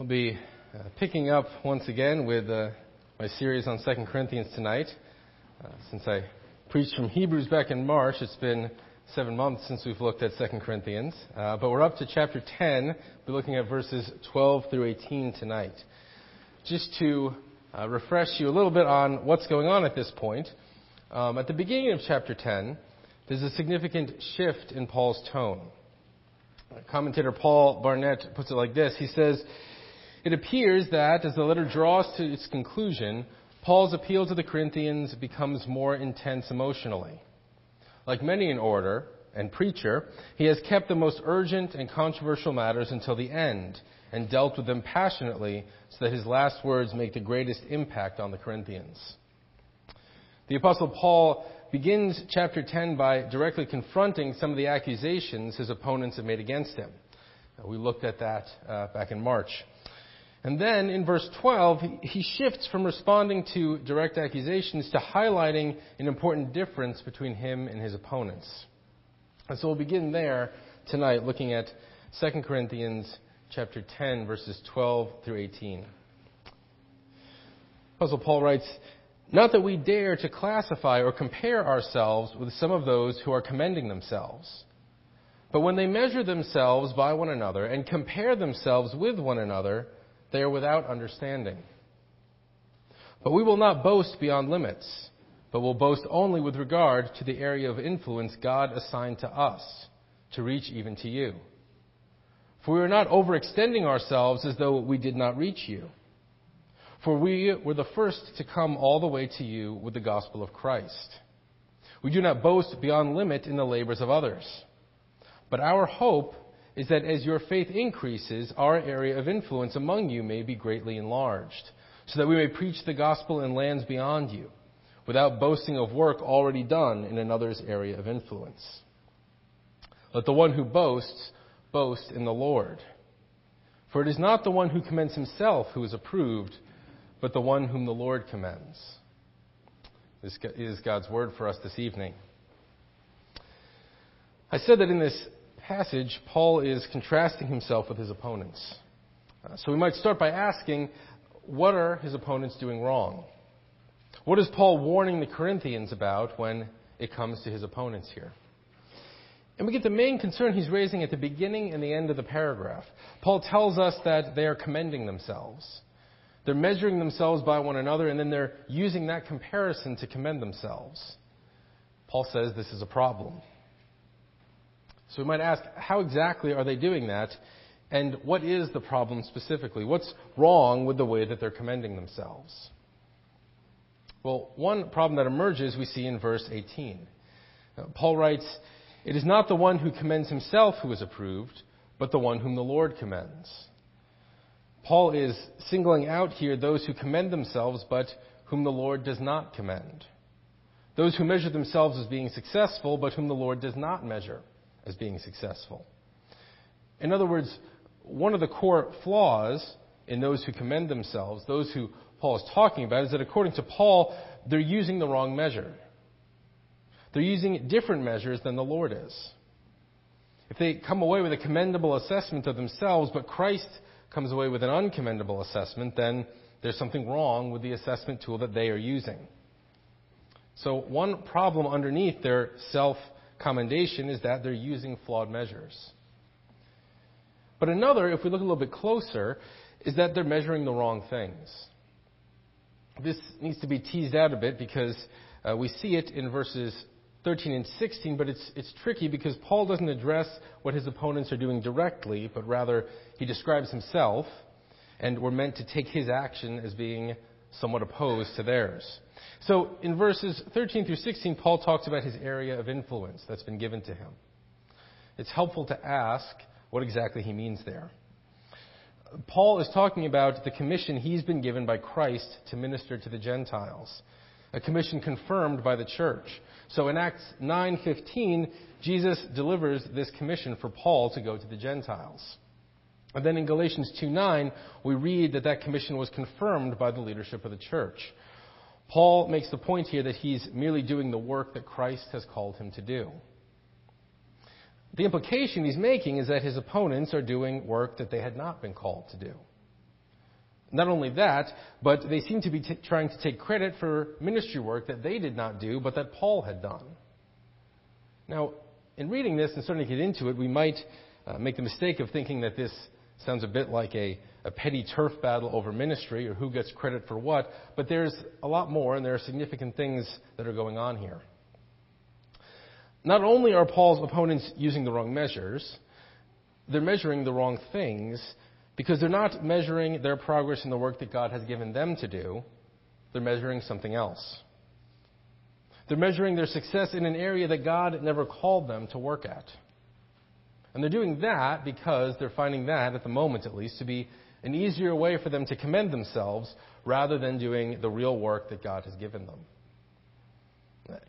I'll be uh, picking up once again with uh, my series on 2 Corinthians tonight. Uh, since I preached from Hebrews back in March, it's been seven months since we've looked at 2 Corinthians. Uh, but we're up to chapter 10. We're looking at verses 12 through 18 tonight. Just to uh, refresh you a little bit on what's going on at this point. Um, at the beginning of chapter 10, there's a significant shift in Paul's tone. Commentator Paul Barnett puts it like this. He says, it appears that as the letter draws to its conclusion, Paul's appeal to the Corinthians becomes more intense emotionally. Like many in order and preacher, he has kept the most urgent and controversial matters until the end and dealt with them passionately so that his last words make the greatest impact on the Corinthians. The apostle Paul begins chapter 10 by directly confronting some of the accusations his opponents have made against him. We looked at that uh, back in March. And then in verse 12, he shifts from responding to direct accusations to highlighting an important difference between him and his opponents. And so we'll begin there tonight looking at 2 Corinthians chapter 10 verses 12 through 18. Apostle Paul writes, Not that we dare to classify or compare ourselves with some of those who are commending themselves. But when they measure themselves by one another and compare themselves with one another, they are without understanding. But we will not boast beyond limits, but will boast only with regard to the area of influence God assigned to us to reach even to you. For we are not overextending ourselves as though we did not reach you. For we were the first to come all the way to you with the gospel of Christ. We do not boast beyond limit in the labors of others. But our hope is that as your faith increases, our area of influence among you may be greatly enlarged, so that we may preach the gospel in lands beyond you, without boasting of work already done in another's area of influence. Let the one who boasts boast in the Lord. For it is not the one who commends himself who is approved, but the one whom the Lord commends. This is God's word for us this evening. I said that in this passage, Paul is contrasting himself with his opponents. Uh, so we might start by asking, what are his opponents doing wrong? What is Paul warning the Corinthians about when it comes to his opponents here? And we get the main concern he's raising at the beginning and the end of the paragraph. Paul tells us that they are commending themselves. They're measuring themselves by one another, and then they're using that comparison to commend themselves. Paul says this is a problem. So we might ask, how exactly are they doing that? And what is the problem specifically? What's wrong with the way that they're commending themselves? Well, one problem that emerges we see in verse 18. Paul writes, It is not the one who commends himself who is approved, but the one whom the Lord commends. Paul is singling out here those who commend themselves, but whom the Lord does not commend. Those who measure themselves as being successful, but whom the Lord does not measure as being successful. In other words, one of the core flaws in those who commend themselves, those who Paul is talking about, is that according to Paul, they're using the wrong measure. They're using different measures than the Lord is. If they come away with a commendable assessment of themselves, but Christ comes away with an uncommendable assessment, then there's something wrong with the assessment tool that they are using. So, one problem underneath their self commendation is that they're using flawed measures. But another, if we look a little bit closer, is that they're measuring the wrong things. This needs to be teased out a bit because uh, we see it in verses 13 and 16, but it's, it's tricky because Paul doesn't address what his opponents are doing directly, but rather he describes himself, and we're meant to take his action as being somewhat opposed to theirs. So in verses 13 through 16, Paul talks about his area of influence that's been given to him. It's helpful to ask what exactly he means there. Paul is talking about the commission he's been given by Christ to minister to the Gentiles, a commission confirmed by the church. So in Acts 9:15, Jesus delivers this commission for Paul to go to the Gentiles. And then in Galatians 2:9, we read that that commission was confirmed by the leadership of the church. Paul makes the point here that he's merely doing the work that Christ has called him to do. The implication he's making is that his opponents are doing work that they had not been called to do. Not only that, but they seem to be t- trying to take credit for ministry work that they did not do, but that Paul had done. Now, in reading this and starting to get into it, we might uh, make the mistake of thinking that this sounds a bit like a, a petty turf battle over ministry or who gets credit for what, but there's a lot more and there are significant things that are going on here. Not only are Paul's opponents using the wrong measures, they're measuring the wrong things because they're not measuring their progress in the work that God has given them to do. They're measuring something else. They're measuring their success in an area that God never called them to work at. And they're doing that because they're finding that, at the moment at least, to be an easier way for them to commend themselves rather than doing the real work that God has given them.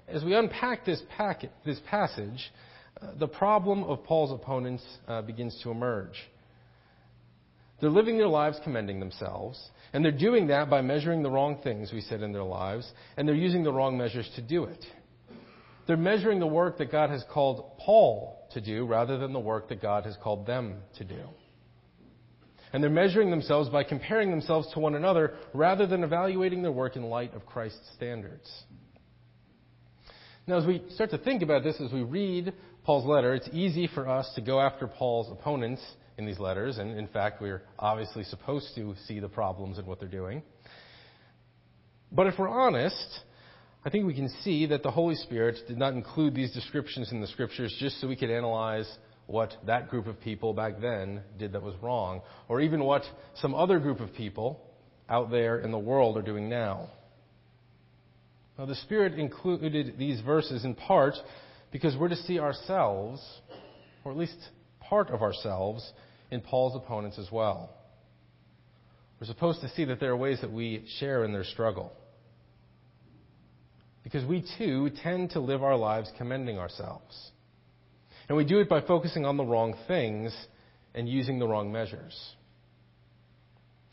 As we unpack this, packet, this passage, uh, the problem of Paul's opponents uh, begins to emerge. They're living their lives commending themselves, and they're doing that by measuring the wrong things, we said, in their lives, and they're using the wrong measures to do it. They're measuring the work that God has called Paul to do rather than the work that God has called them to do. And they're measuring themselves by comparing themselves to one another rather than evaluating their work in light of Christ's standards. Now, as we start to think about this, as we read Paul's letter, it's easy for us to go after Paul's opponents in these letters, and in fact, we're obviously supposed to see the problems in what they're doing. But if we're honest, I think we can see that the Holy Spirit did not include these descriptions in the scriptures just so we could analyze what that group of people back then did that was wrong, or even what some other group of people out there in the world are doing now. Now, the Spirit included these verses in part because we're to see ourselves, or at least part of ourselves, in Paul's opponents as well. We're supposed to see that there are ways that we share in their struggle. Because we too tend to live our lives commending ourselves. And we do it by focusing on the wrong things and using the wrong measures.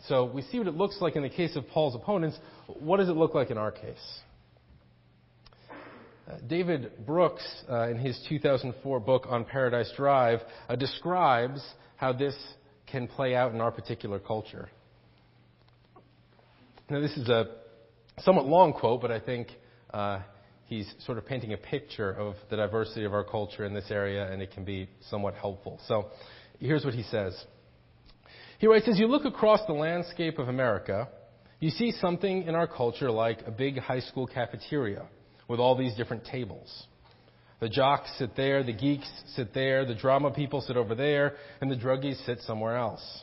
So we see what it looks like in the case of Paul's opponents. What does it look like in our case? Uh, David Brooks, uh, in his 2004 book on Paradise Drive, uh, describes how this can play out in our particular culture. Now, this is a somewhat long quote, but I think uh, he's sort of painting a picture of the diversity of our culture in this area, and it can be somewhat helpful. So, here's what he says. He writes As you look across the landscape of America, you see something in our culture like a big high school cafeteria with all these different tables. The jocks sit there, the geeks sit there, the drama people sit over there, and the druggies sit somewhere else.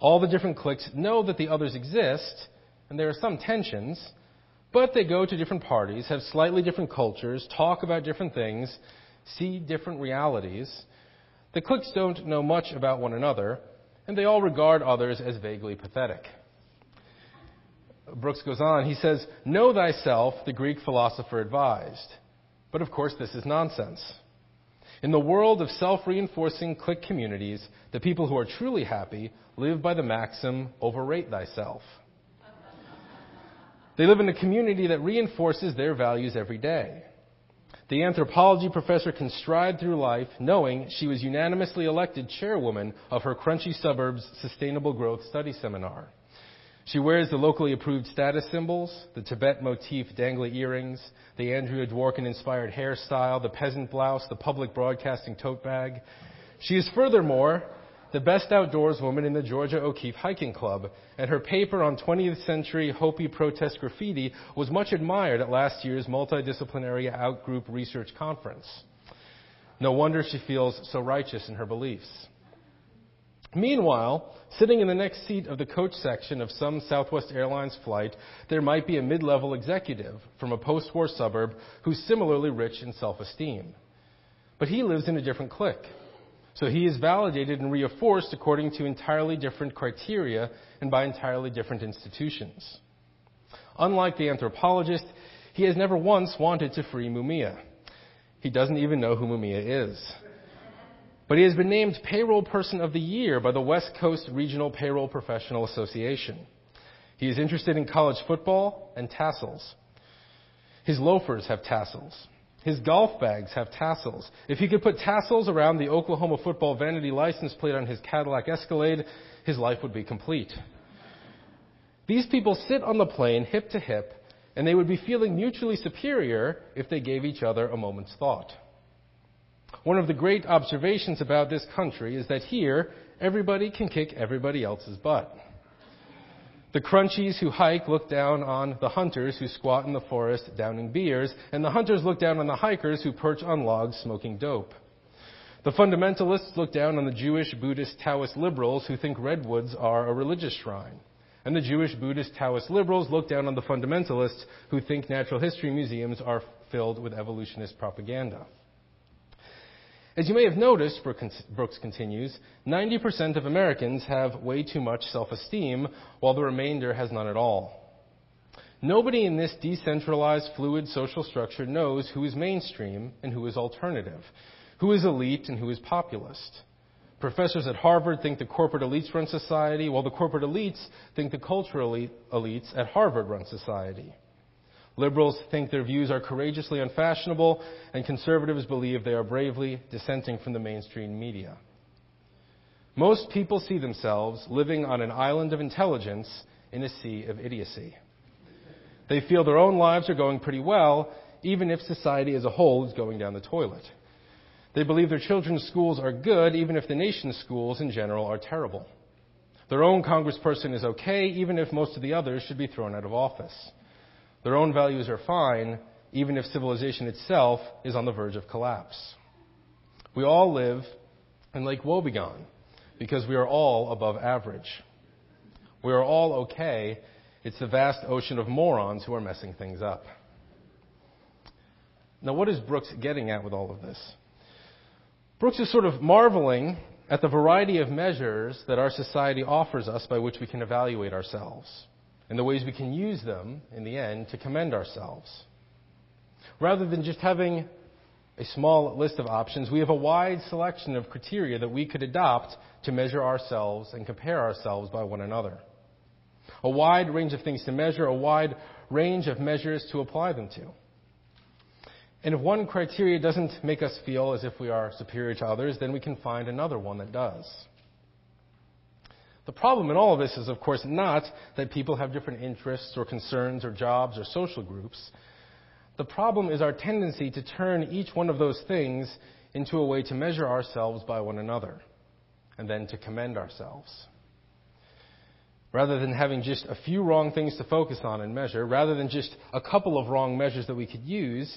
All the different cliques know that the others exist, and there are some tensions, but they go to different parties, have slightly different cultures, talk about different things, see different realities. The cliques don't know much about one another, and they all regard others as vaguely pathetic. Brooks goes on, he says, Know thyself, the Greek philosopher advised. But of course, this is nonsense. In the world of self reinforcing clique communities, the people who are truly happy live by the maxim, overrate thyself. They live in a community that reinforces their values every day. The anthropology professor can stride through life knowing she was unanimously elected chairwoman of her Crunchy Suburbs Sustainable Growth Study Seminar. She wears the locally approved status symbols, the Tibet motif dangly earrings, the Andrea Dworkin inspired hairstyle, the peasant blouse, the public broadcasting tote bag. She is furthermore the best outdoors woman in the Georgia O'Keeffe Hiking Club, and her paper on 20th century Hopi protest graffiti was much admired at last year's multidisciplinary outgroup research conference. No wonder she feels so righteous in her beliefs. Meanwhile, sitting in the next seat of the coach section of some Southwest Airlines flight, there might be a mid level executive from a post war suburb who's similarly rich in self esteem. But he lives in a different clique. So he is validated and reinforced according to entirely different criteria and by entirely different institutions. Unlike the anthropologist, he has never once wanted to free Mumia. He doesn't even know who Mumia is. But he has been named Payroll Person of the Year by the West Coast Regional Payroll Professional Association. He is interested in college football and tassels. His loafers have tassels. His golf bags have tassels. If he could put tassels around the Oklahoma football vanity license plate on his Cadillac Escalade, his life would be complete. These people sit on the plane hip to hip, and they would be feeling mutually superior if they gave each other a moment's thought. One of the great observations about this country is that here, everybody can kick everybody else's butt. The crunchies who hike look down on the hunters who squat in the forest downing beers, and the hunters look down on the hikers who perch on logs smoking dope. The fundamentalists look down on the Jewish, Buddhist, Taoist liberals who think redwoods are a religious shrine. And the Jewish, Buddhist, Taoist liberals look down on the fundamentalists who think natural history museums are filled with evolutionist propaganda. As you may have noticed, Brooks continues, 90% of Americans have way too much self-esteem, while the remainder has none at all. Nobody in this decentralized, fluid social structure knows who is mainstream and who is alternative, who is elite and who is populist. Professors at Harvard think the corporate elites run society, while the corporate elites think the cultural elites at Harvard run society. Liberals think their views are courageously unfashionable, and conservatives believe they are bravely dissenting from the mainstream media. Most people see themselves living on an island of intelligence in a sea of idiocy. They feel their own lives are going pretty well, even if society as a whole is going down the toilet. They believe their children's schools are good, even if the nation's schools in general are terrible. Their own congressperson is okay, even if most of the others should be thrown out of office. Their own values are fine, even if civilization itself is on the verge of collapse. We all live in Lake Wobegon because we are all above average. We are all okay. It's the vast ocean of morons who are messing things up. Now, what is Brooks getting at with all of this? Brooks is sort of marveling at the variety of measures that our society offers us by which we can evaluate ourselves and the ways we can use them in the end to commend ourselves. Rather than just having a small list of options, we have a wide selection of criteria that we could adopt to measure ourselves and compare ourselves by one another. A wide range of things to measure, a wide range of measures to apply them to. And if one criteria doesn't make us feel as if we are superior to others, then we can find another one that does. The problem in all of this is, of course, not that people have different interests or concerns or jobs or social groups. The problem is our tendency to turn each one of those things into a way to measure ourselves by one another and then to commend ourselves. Rather than having just a few wrong things to focus on and measure, rather than just a couple of wrong measures that we could use,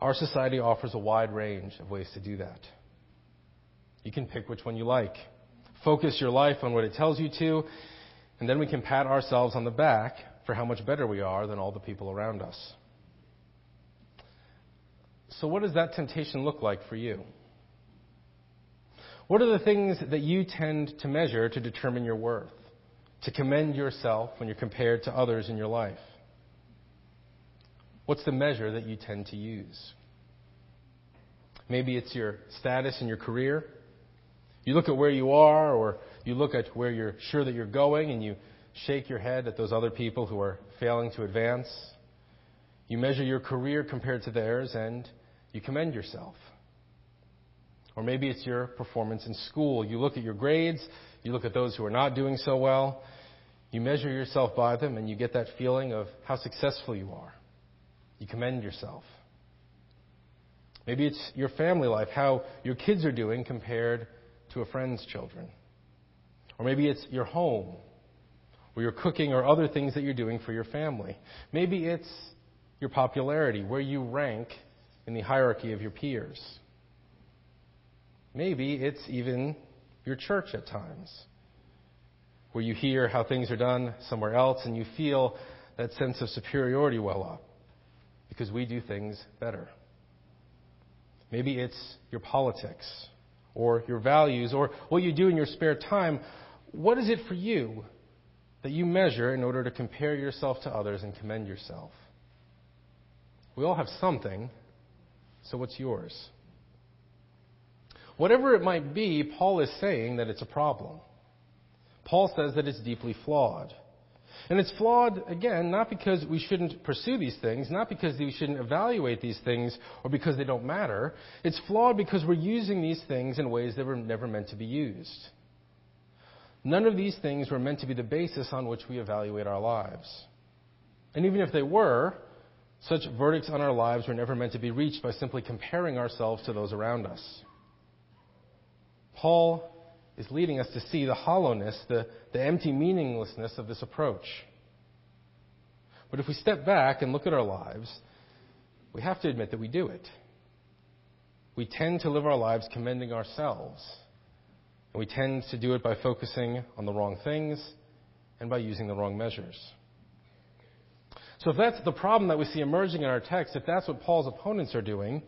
our society offers a wide range of ways to do that. You can pick which one you like focus your life on what it tells you to, and then we can pat ourselves on the back for how much better we are than all the people around us. So, what does that temptation look like for you? What are the things that you tend to measure to determine your worth, to commend yourself when you're compared to others in your life? What's the measure that you tend to use? Maybe it's your status in your career. You look at where you are, or you look at where you're sure that you're going, and you shake your head at those other people who are failing to advance. You measure your career compared to theirs, and you commend yourself. Or maybe it's your performance in school. You look at your grades, you look at those who are not doing so well, you measure yourself by them, and you get that feeling of how successful you are. You commend yourself. Maybe it's your family life, how your kids are doing compared to a friend's children. Or maybe it's your home, or your cooking, or other things that you're doing for your family. Maybe it's your popularity, where you rank in the hierarchy of your peers. Maybe it's even your church at times, where you hear how things are done somewhere else and you feel that sense of superiority well up because we do things better. Maybe it's your politics or your values or what you do in your spare time, what is it for you that you measure in order to compare yourself to others and commend yourself? We all have something, so what's yours? Whatever it might be, Paul is saying that it's a problem. Paul says that it's deeply flawed. And it's flawed, again, not because we shouldn't pursue these things, not because we shouldn't evaluate these things, or because they don't matter. It's flawed because we're using these things in ways that were never meant to be used. None of these things were meant to be the basis on which we evaluate our lives. And even if they were, such verdicts on our lives were never meant to be reached by simply comparing ourselves to those around us. Paul is leading us to see the hollowness, the, the empty meaninglessness of this approach. But if we step back and look at our lives, we have to admit that we do it. We tend to live our lives commending ourselves. And we tend to do it by focusing on the wrong things and by using the wrong measures. So if that's the problem that we see emerging in our text, if that's what Paul's opponents are doing,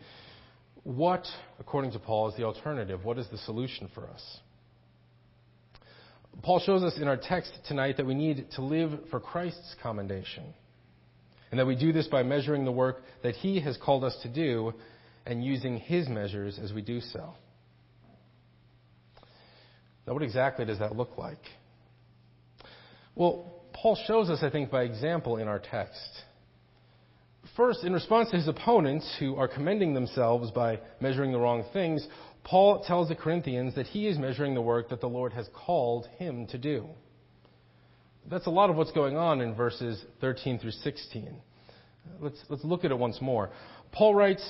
what, according to Paul, is the alternative? What is the solution for us? Paul shows us in our text tonight that we need to live for Christ's commendation. And that we do this by measuring the work that he has called us to do and using his measures as we do so. Now, what exactly does that look like? Well, Paul shows us, I think, by example in our text. First, in response to his opponents who are commending themselves by measuring the wrong things, Paul tells the Corinthians that he is measuring the work that the Lord has called him to do. That's a lot of what's going on in verses 13 through 16. Let's, let's look at it once more. Paul writes,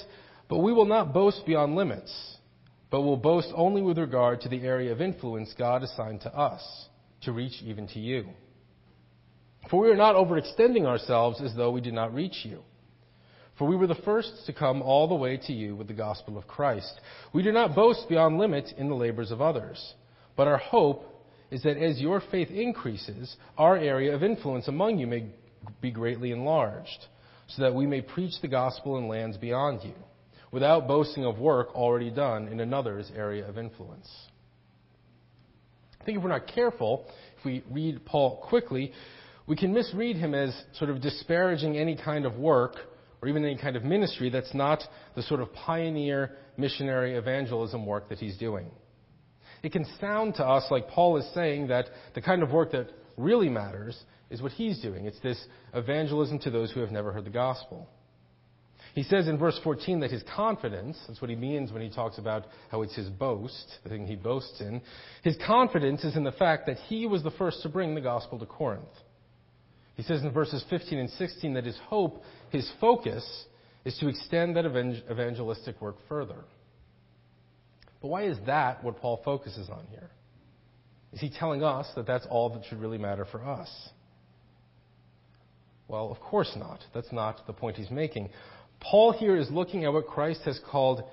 But we will not boast beyond limits, but will boast only with regard to the area of influence God assigned to us, to reach even to you. For we are not overextending ourselves as though we did not reach you. For we were the first to come all the way to you with the gospel of Christ. We do not boast beyond limit in the labors of others, but our hope is that as your faith increases, our area of influence among you may be greatly enlarged, so that we may preach the gospel in lands beyond you, without boasting of work already done in another's area of influence. I think if we're not careful, if we read Paul quickly, we can misread him as sort of disparaging any kind of work or even any kind of ministry that's not the sort of pioneer missionary evangelism work that he's doing. It can sound to us like Paul is saying that the kind of work that really matters is what he's doing. It's this evangelism to those who have never heard the gospel. He says in verse 14 that his confidence, that's what he means when he talks about how it's his boast, the thing he boasts in, his confidence is in the fact that he was the first to bring the gospel to Corinth. He says in verses 15 and 16 that his hope, his focus, is to extend that evangelistic work further. But why is that what Paul focuses on here? Is he telling us that that's all that should really matter for us? Well, of course not. That's not the point he's making. Paul here is looking at what Christ has called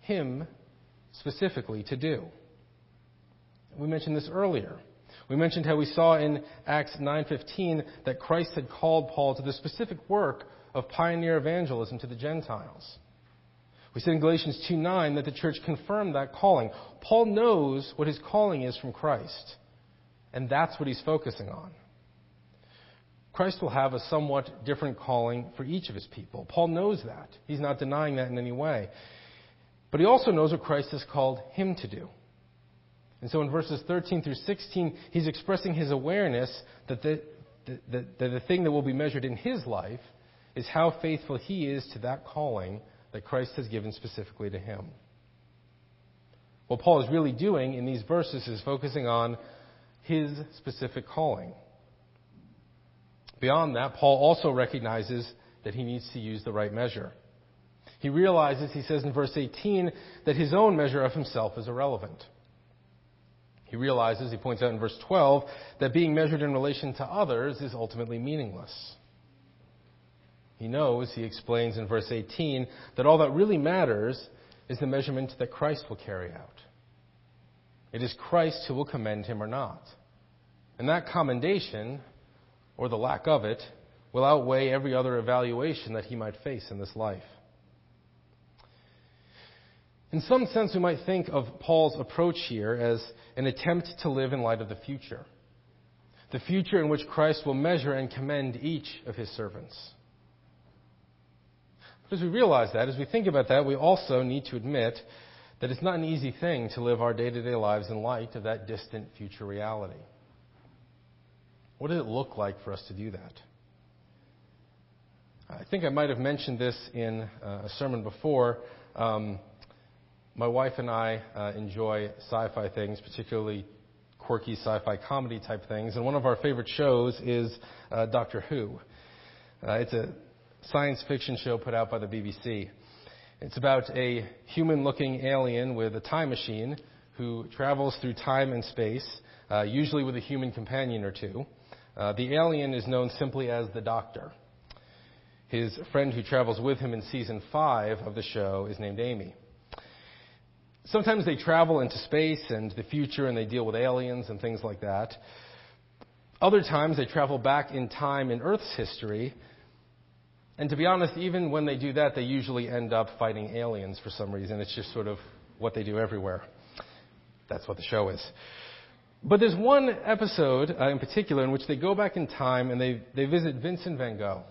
him specifically to do. We mentioned this earlier. We mentioned how we saw in Acts 9:15 that Christ had called Paul to the specific work of pioneer evangelism to the Gentiles. We said in Galatians 2:9 that the church confirmed that calling. Paul knows what his calling is from Christ, and that's what he's focusing on. Christ will have a somewhat different calling for each of his people. Paul knows that. He's not denying that in any way. But he also knows what Christ has called him to do. And so in verses 13 through 16, he's expressing his awareness that the, the, the, the thing that will be measured in his life is how faithful he is to that calling that Christ has given specifically to him. What Paul is really doing in these verses is focusing on his specific calling. Beyond that, Paul also recognizes that he needs to use the right measure. He realizes, he says in verse 18, that his own measure of himself is irrelevant. He realizes, he points out in verse 12, that being measured in relation to others is ultimately meaningless. He knows, he explains in verse 18, that all that really matters is the measurement that Christ will carry out. It is Christ who will commend him or not. And that commendation, or the lack of it, will outweigh every other evaluation that he might face in this life. In some sense, we might think of Paul's approach here as an attempt to live in light of the future. The future in which Christ will measure and commend each of his servants. But as we realize that, as we think about that, we also need to admit that it's not an easy thing to live our day to day lives in light of that distant future reality. What does it look like for us to do that? I think I might have mentioned this in uh, a sermon before. Um, my wife and I uh, enjoy sci fi things, particularly quirky sci-fi comedy type things. And one of our favorite shows is uh, Doctor Who. Uh, it's a science fiction show put out by the BBC. It's about a human-looking alien with a time machine who travels through time and space, usually with a human companion or two. The alien is known simply as the Doctor. His friend who travels with him in season five of the show is named Amy. Sometimes they travel into space and the future and they deal with aliens and things like that. Other times they travel back in time in Earth's history. And to be honest, even when they do that, they usually end up fighting aliens for some reason. It's just sort of what they do everywhere. That's what the show is. But there's one episode uh, in particular in which they go back in time and they, they visit Vincent van Gogh.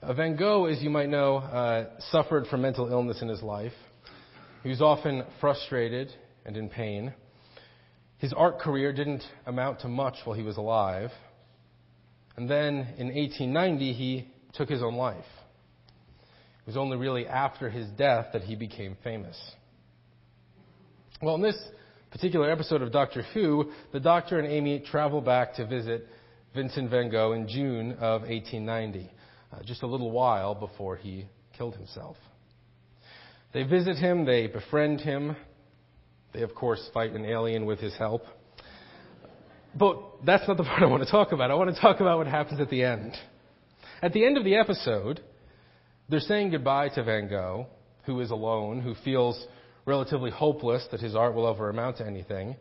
Uh, van Gogh, as you might know, uh, suffered from mental illness in his life. He was often frustrated and in pain. His art career didn't amount to much while he was alive. And then in 1890, he took his own life. It was only really after his death that he became famous. Well, in this particular episode of Doctor Who, the Doctor and Amy travel back to visit Vincent van Gogh in June of 1890, uh, just a little while before he killed himself. They visit him, they befriend him, they, of course, fight an alien with his help. But that's not the part I want to talk about. I want to talk about what happens at the end. At the end of the episode, they're saying goodbye to Van Gogh, who is alone, who feels relatively hopeless that his art will ever amount to anything.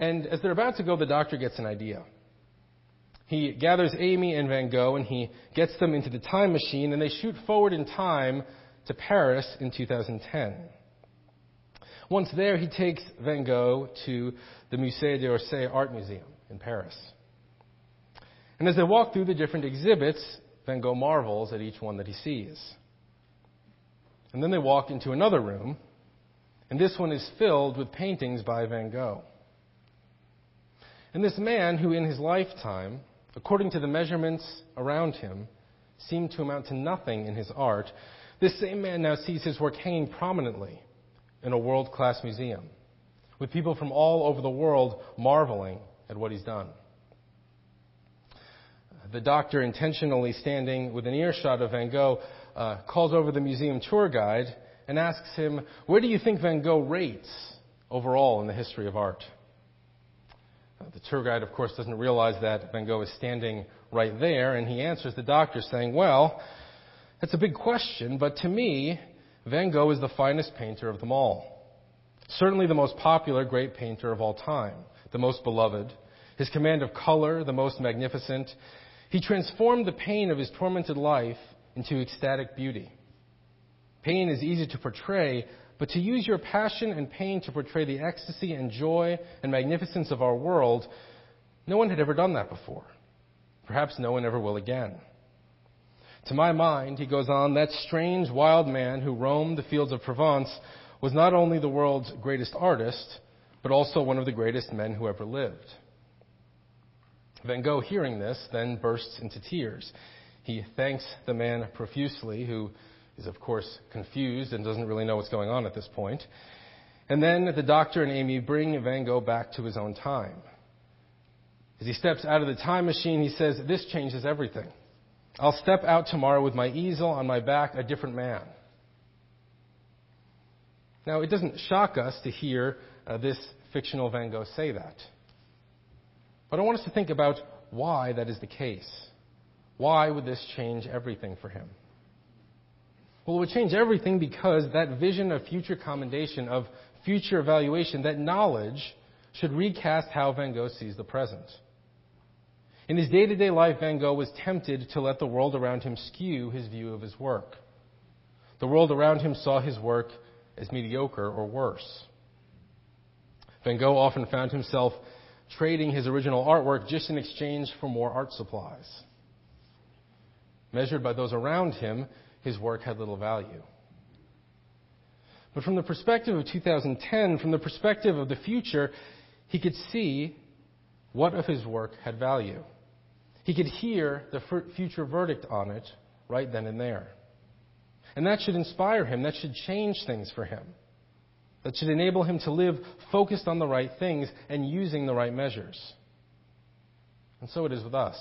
And as they're about to go, the doctor gets an idea. He gathers Amy and Van Gogh and he gets them into the time machine and they shoot forward in time to Paris in 2010. Once there, he takes Van Gogh to the Musée d'Orsay Art Museum in Paris. And as they walk through the different exhibits, Van Gogh marvels at each one that he sees. And then they walk into another room and this one is filled with paintings by Van Gogh. And this man, who in his lifetime, according to the measurements around him, seemed to amount to nothing in his art, this same man now sees his work hanging prominently in a world class museum, with people from all over the world marveling at what he's done. The doctor, intentionally standing within earshot of Van Gogh, uh, calls over the museum tour guide and asks him, Where do you think Van Gogh rates overall in the history of art? Uh, the tour guide, of course, doesn't realize that Van Gogh is standing right there, and he answers the doctor saying, Well, that's a big question, but to me, Van Gogh is the finest painter of them all. Certainly the most popular great painter of all time, the most beloved. His command of color, the most magnificent. He transformed the pain of his tormented life into ecstatic beauty. Pain is easy to portray, but to use your passion and pain to portray the ecstasy and joy and magnificence of our world, no one had ever done that before. Perhaps no one ever will again. To my mind, he goes on, that strange wild man who roamed the fields of Provence was not only the world's greatest artist, but also one of the greatest men who ever lived. Van Gogh, hearing this, then bursts into tears. He thanks the man profusely, who is, of course, confused and doesn't really know what's going on at this point. And then the doctor and Amy bring Van Gogh back to his own time. As he steps out of the time machine, he says, This changes everything. I'll step out tomorrow with my easel on my back, a different man. Now, it doesn't shock us to hear uh, this fictional Van Gogh say that. But I want us to think about why that is the case. Why would this change everything for him? Well, it would change everything because that vision of future commendation, of future evaluation, that knowledge should recast how Van Gogh sees the present. In his day to day life, Van Gogh was tempted to let the world around him skew his view of his work. The world around him saw his work as mediocre or worse. Van Gogh often found himself trading his original artwork just in exchange for more art supplies. Measured by those around him, his work had little value. But from the perspective of 2010, from the perspective of the future, he could see what of his work had value. He could hear the future verdict on it right then and there. And that should inspire him. That should change things for him. that should enable him to live focused on the right things and using the right measures. And so it is with us.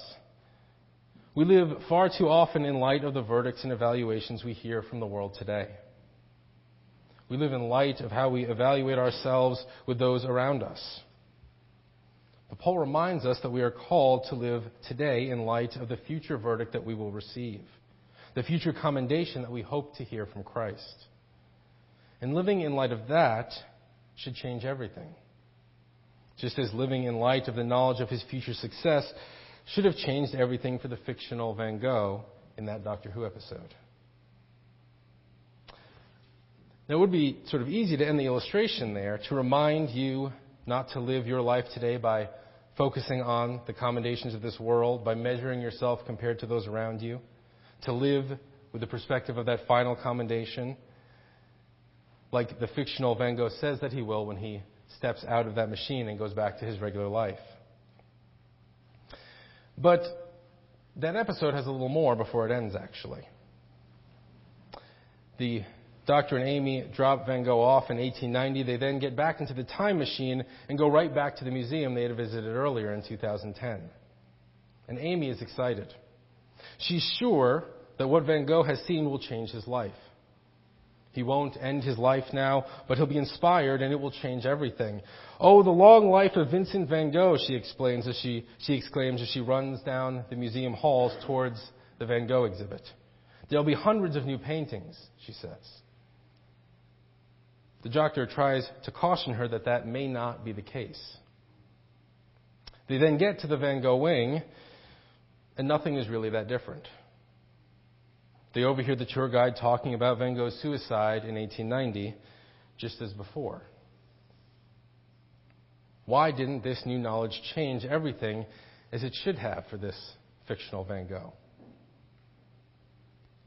We live far too often in light of the verdicts and evaluations we hear from the world today. We live in light of how we evaluate ourselves with those around us. But Paul reminds us that we are called to live today in light of the future verdict that we will receive, the future commendation that we hope to hear from Christ. And living in light of that should change everything. Just as living in light of the knowledge of his future success should have changed everything for the fictional Van Gogh in that Doctor Who episode. Now, it would be sort of easy to end the illustration there to remind you not to live your life today by focusing on the commendations of this world, by measuring yourself compared to those around you, to live with the perspective of that final commendation, like the fictional Van Gogh says that he will when he steps out of that machine and goes back to his regular life. But that episode has a little more before it ends, actually. The Doctor and Amy drop Van Gogh off in 1890. They then get back into the time machine and go right back to the museum they had visited earlier in 2010. And Amy is excited. She's sure that what Van Gogh has seen will change his life. He won't end his life now, but he'll be inspired and it will change everything. Oh, the long life of Vincent van Gogh, she explains as she, she exclaims as she runs down the museum halls towards the Van Gogh exhibit. There'll be hundreds of new paintings, she says. The doctor tries to caution her that that may not be the case. They then get to the Van Gogh wing, and nothing is really that different. They overhear the tour guide talking about Van Gogh's suicide in 1890, just as before. Why didn't this new knowledge change everything as it should have for this fictional Van Gogh?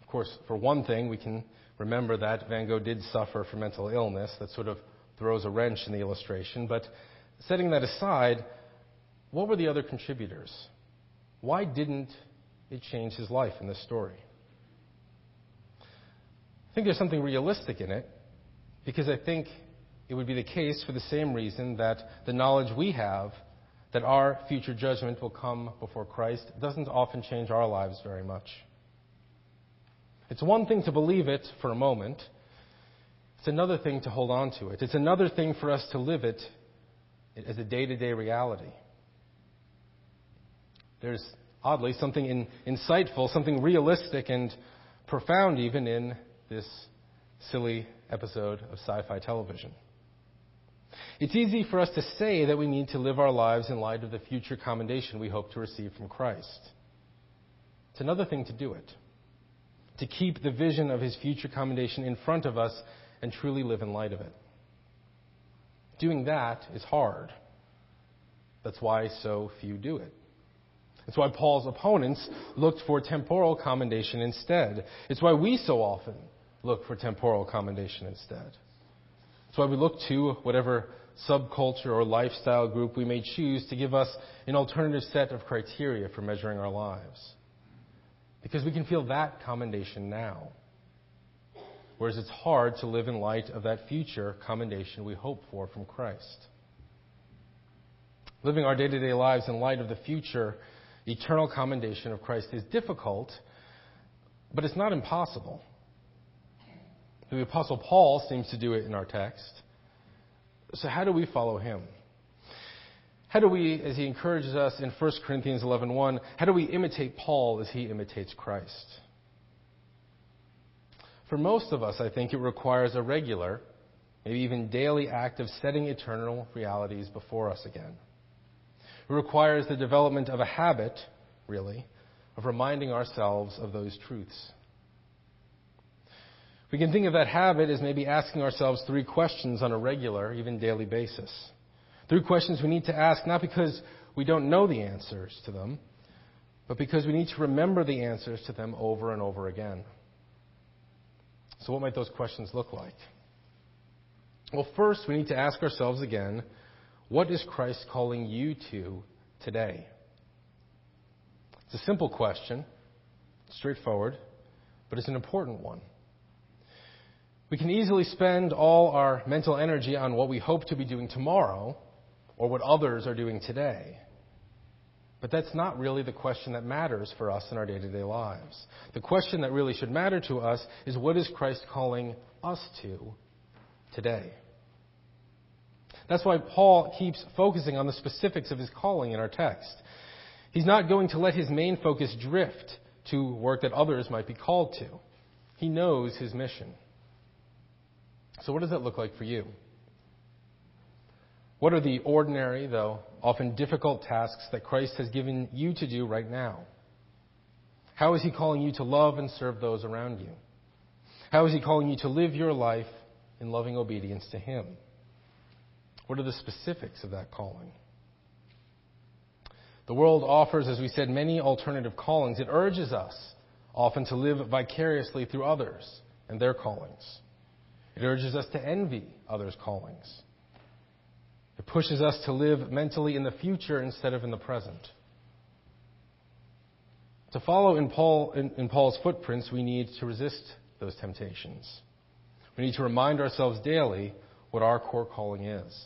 Of course, for one thing, we can remember that Van Gogh did suffer from mental illness. That sort of throws a wrench in the illustration. But setting that aside, what were the other contributors? Why didn't it change his life in this story? I think there's something realistic in it because I think it would be the case for the same reason that the knowledge we have that our future judgment will come before Christ doesn't often change our lives very much. It's one thing to believe it for a moment. It's another thing to hold on to it. It's another thing for us to live it as a day to day reality. There's oddly something in, insightful, something realistic and profound even in this silly episode of sci fi television. It's easy for us to say that we need to live our lives in light of the future commendation we hope to receive from Christ. It's another thing to do it, to keep the vision of his future commendation in front of us and truly live in light of it. Doing that is hard. That's why so few do it. It's why Paul's opponents looked for temporal commendation instead. It's why we so often look for temporal commendation instead. That's why we look to whatever subculture or lifestyle group we may choose to give us an alternative set of criteria for measuring our lives. Because we can feel that commendation now. Whereas it's hard to live in light of that future commendation we hope for from Christ. Living our day to day lives in light of the future eternal commendation of Christ is difficult, but it's not impossible. The Apostle Paul seems to do it in our text. So, how do we follow him? How do we, as he encourages us in 1 Corinthians 11.1, how do we imitate Paul as he imitates Christ? For most of us, I think it requires a regular, maybe even daily act of setting eternal realities before us again. It requires the development of a habit, really, of reminding ourselves of those truths. We can think of that habit as maybe asking ourselves three questions on a regular, even daily basis. Three questions we need to ask not because we don't know the answers to them, but because we need to remember the answers to them over and over again. So, what might those questions look like? Well, first, we need to ask ourselves again what is Christ calling you to today? It's a simple question, straightforward, but it's an important one. We can easily spend all our mental energy on what we hope to be doing tomorrow or what others are doing today. But that's not really the question that matters for us in our day to day lives. The question that really should matter to us is what is Christ calling us to today? That's why Paul keeps focusing on the specifics of his calling in our text. He's not going to let his main focus drift to work that others might be called to. He knows his mission. So, what does that look like for you? What are the ordinary, though often difficult tasks that Christ has given you to do right now? How is He calling you to love and serve those around you? How is He calling you to live your life in loving obedience to Him? What are the specifics of that calling? The world offers, as we said, many alternative callings. It urges us often to live vicariously through others and their callings. It urges us to envy others' callings. It pushes us to live mentally in the future instead of in the present. To follow in, Paul, in, in Paul's footprints, we need to resist those temptations. We need to remind ourselves daily what our core calling is.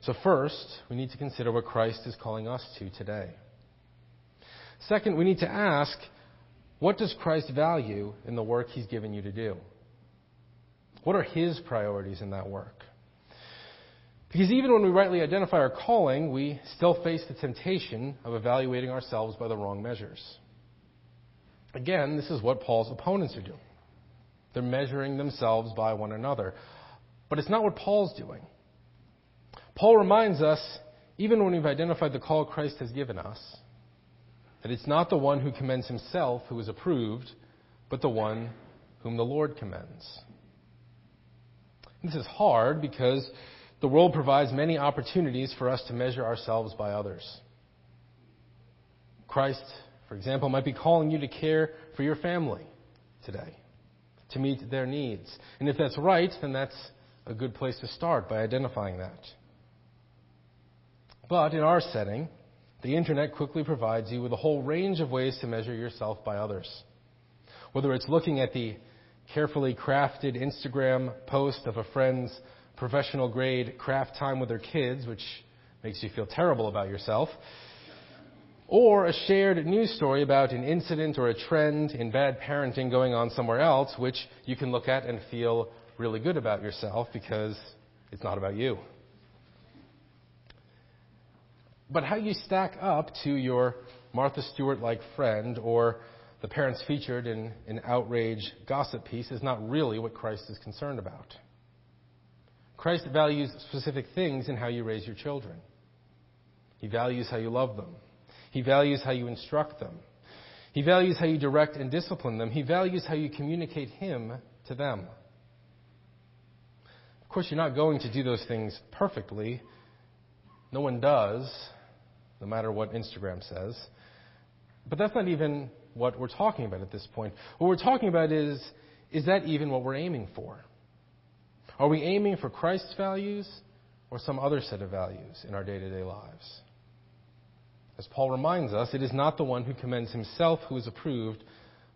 So, first, we need to consider what Christ is calling us to today. Second, we need to ask what does Christ value in the work he's given you to do? What are his priorities in that work? Because even when we rightly identify our calling, we still face the temptation of evaluating ourselves by the wrong measures. Again, this is what Paul's opponents are doing. They're measuring themselves by one another. But it's not what Paul's doing. Paul reminds us, even when we've identified the call Christ has given us, that it's not the one who commends himself who is approved, but the one whom the Lord commends. This is hard because the world provides many opportunities for us to measure ourselves by others. Christ, for example, might be calling you to care for your family today, to meet their needs. And if that's right, then that's a good place to start by identifying that. But in our setting, the internet quickly provides you with a whole range of ways to measure yourself by others. Whether it's looking at the carefully crafted Instagram post of a friend's professional grade craft time with their kids, which makes you feel terrible about yourself, or a shared news story about an incident or a trend in bad parenting going on somewhere else, which you can look at and feel really good about yourself because it's not about you. But how you stack up to your Martha Stewart like friend or the parents featured in an outrage gossip piece is not really what Christ is concerned about. Christ values specific things in how you raise your children. He values how you love them. He values how you instruct them. He values how you direct and discipline them. He values how you communicate Him to them. Of course, you're not going to do those things perfectly. No one does, no matter what Instagram says. But that's not even what we're talking about at this point. What we're talking about is is that even what we're aiming for? Are we aiming for Christ's values or some other set of values in our day to day lives? As Paul reminds us, it is not the one who commends himself who is approved,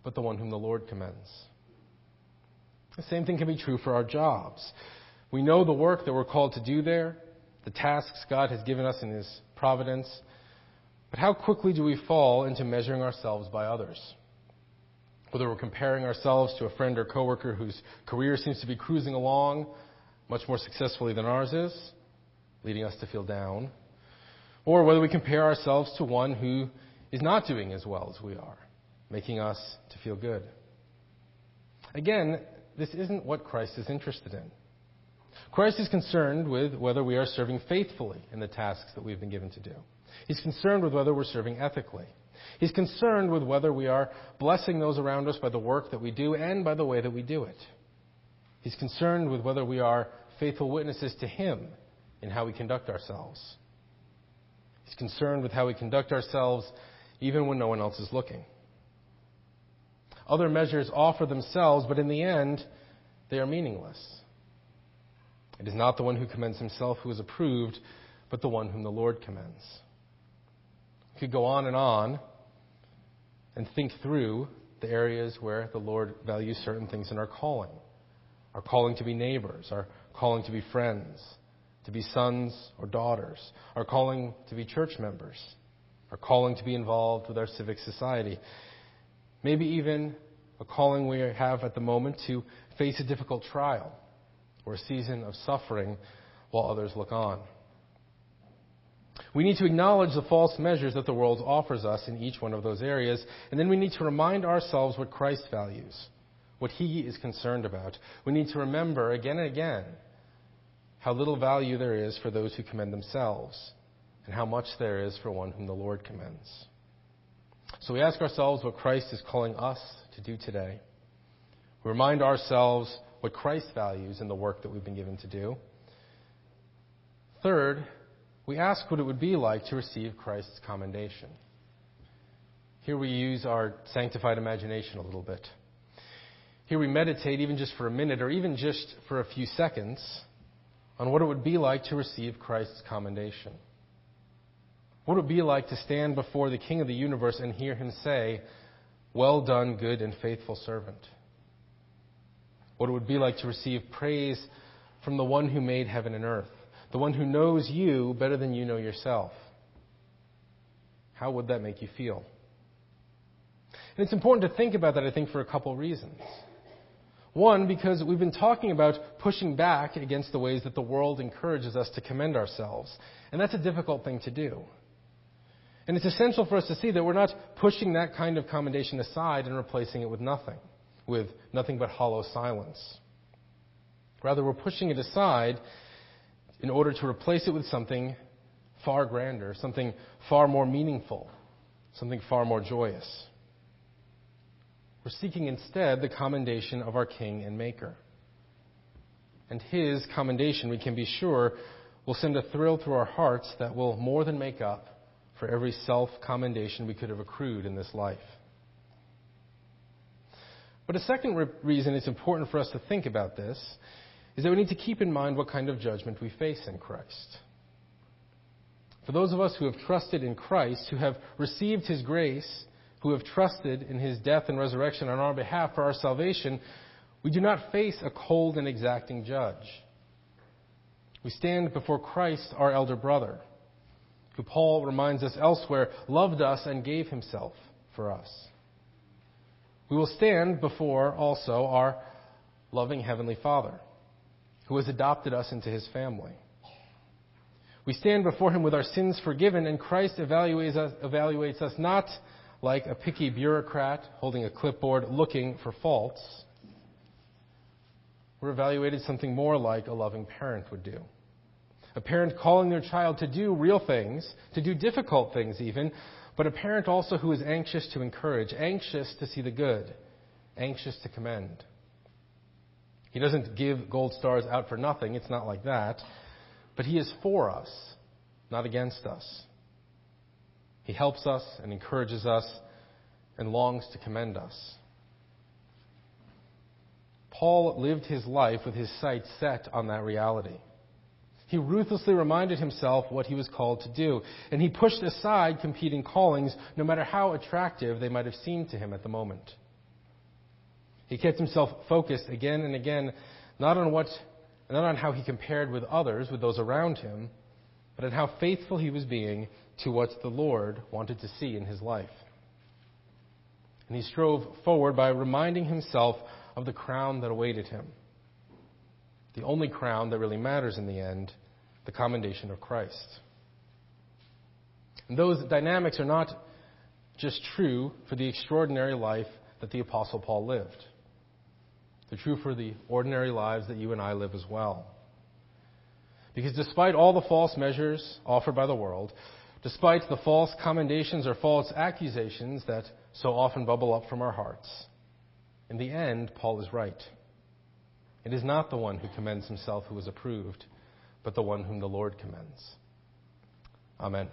but the one whom the Lord commends. The same thing can be true for our jobs. We know the work that we're called to do there, the tasks God has given us in His providence, but how quickly do we fall into measuring ourselves by others? Whether we're comparing ourselves to a friend or coworker whose career seems to be cruising along much more successfully than ours is, leading us to feel down, or whether we compare ourselves to one who is not doing as well as we are, making us to feel good. Again, this isn't what Christ is interested in. Christ is concerned with whether we are serving faithfully in the tasks that we've been given to do. He's concerned with whether we're serving ethically. He's concerned with whether we are blessing those around us by the work that we do and by the way that we do it. He's concerned with whether we are faithful witnesses to Him in how we conduct ourselves. He's concerned with how we conduct ourselves even when no one else is looking. Other measures offer themselves, but in the end, they are meaningless. It is not the one who commends himself who is approved, but the one whom the Lord commends. We could go on and on and think through the areas where the Lord values certain things in our calling. our calling to be neighbors, our calling to be friends, to be sons or daughters, our calling to be church members, our calling to be involved with our civic society, maybe even a calling we have at the moment to face a difficult trial or a season of suffering while others look on. We need to acknowledge the false measures that the world offers us in each one of those areas, and then we need to remind ourselves what Christ values, what he is concerned about. We need to remember again and again how little value there is for those who commend themselves, and how much there is for one whom the Lord commends. So we ask ourselves what Christ is calling us to do today. We remind ourselves what Christ values in the work that we've been given to do. Third, we ask what it would be like to receive Christ's commendation. Here we use our sanctified imagination a little bit. Here we meditate, even just for a minute or even just for a few seconds, on what it would be like to receive Christ's commendation. What it would be like to stand before the King of the universe and hear him say, Well done, good and faithful servant? What it would be like to receive praise from the one who made heaven and earth, the one who knows you better than you know yourself. How would that make you feel? And it's important to think about that, I think, for a couple reasons. One, because we've been talking about pushing back against the ways that the world encourages us to commend ourselves. And that's a difficult thing to do. And it's essential for us to see that we're not pushing that kind of commendation aside and replacing it with nothing, with nothing but hollow silence. Rather, we're pushing it aside in order to replace it with something far grander, something far more meaningful, something far more joyous. We're seeking instead the commendation of our King and Maker. And His commendation, we can be sure, will send a thrill through our hearts that will more than make up for every self commendation we could have accrued in this life. But a second re- reason it's important for us to think about this is that we need to keep in mind what kind of judgment we face in Christ. For those of us who have trusted in Christ, who have received His grace, who have trusted in His death and resurrection on our behalf for our salvation, we do not face a cold and exacting judge. We stand before Christ, our elder brother who Paul reminds us elsewhere loved us and gave himself for us. We will stand before also our loving Heavenly Father, who has adopted us into his family. We stand before him with our sins forgiven, and Christ evaluates us, evaluates us not like a picky bureaucrat holding a clipboard looking for faults. We're evaluated something more like a loving parent would do a parent calling their child to do real things, to do difficult things even, but a parent also who is anxious to encourage, anxious to see the good, anxious to commend. He doesn't give gold stars out for nothing, it's not like that, but He is for us, not against us. He helps us and encourages us and longs to commend us. Paul lived his life with his sights set on that reality. He ruthlessly reminded himself what he was called to do, and he pushed aside competing callings, no matter how attractive they might have seemed to him at the moment. He kept himself focused again and again, not on what, not on how he compared with others, with those around him, but on how faithful he was being to what the Lord wanted to see in his life. And he strove forward by reminding himself of the crown that awaited him the only crown that really matters in the end, the commendation of Christ. And those dynamics are not just true for the extraordinary life that the Apostle Paul lived. They're true for the ordinary lives that you and I live as well. Because despite all the false measures offered by the world, despite the false commendations or false accusations that so often bubble up from our hearts, in the end, Paul is right. It is not the one who commends himself who is approved, but the one whom the Lord commends. Amen.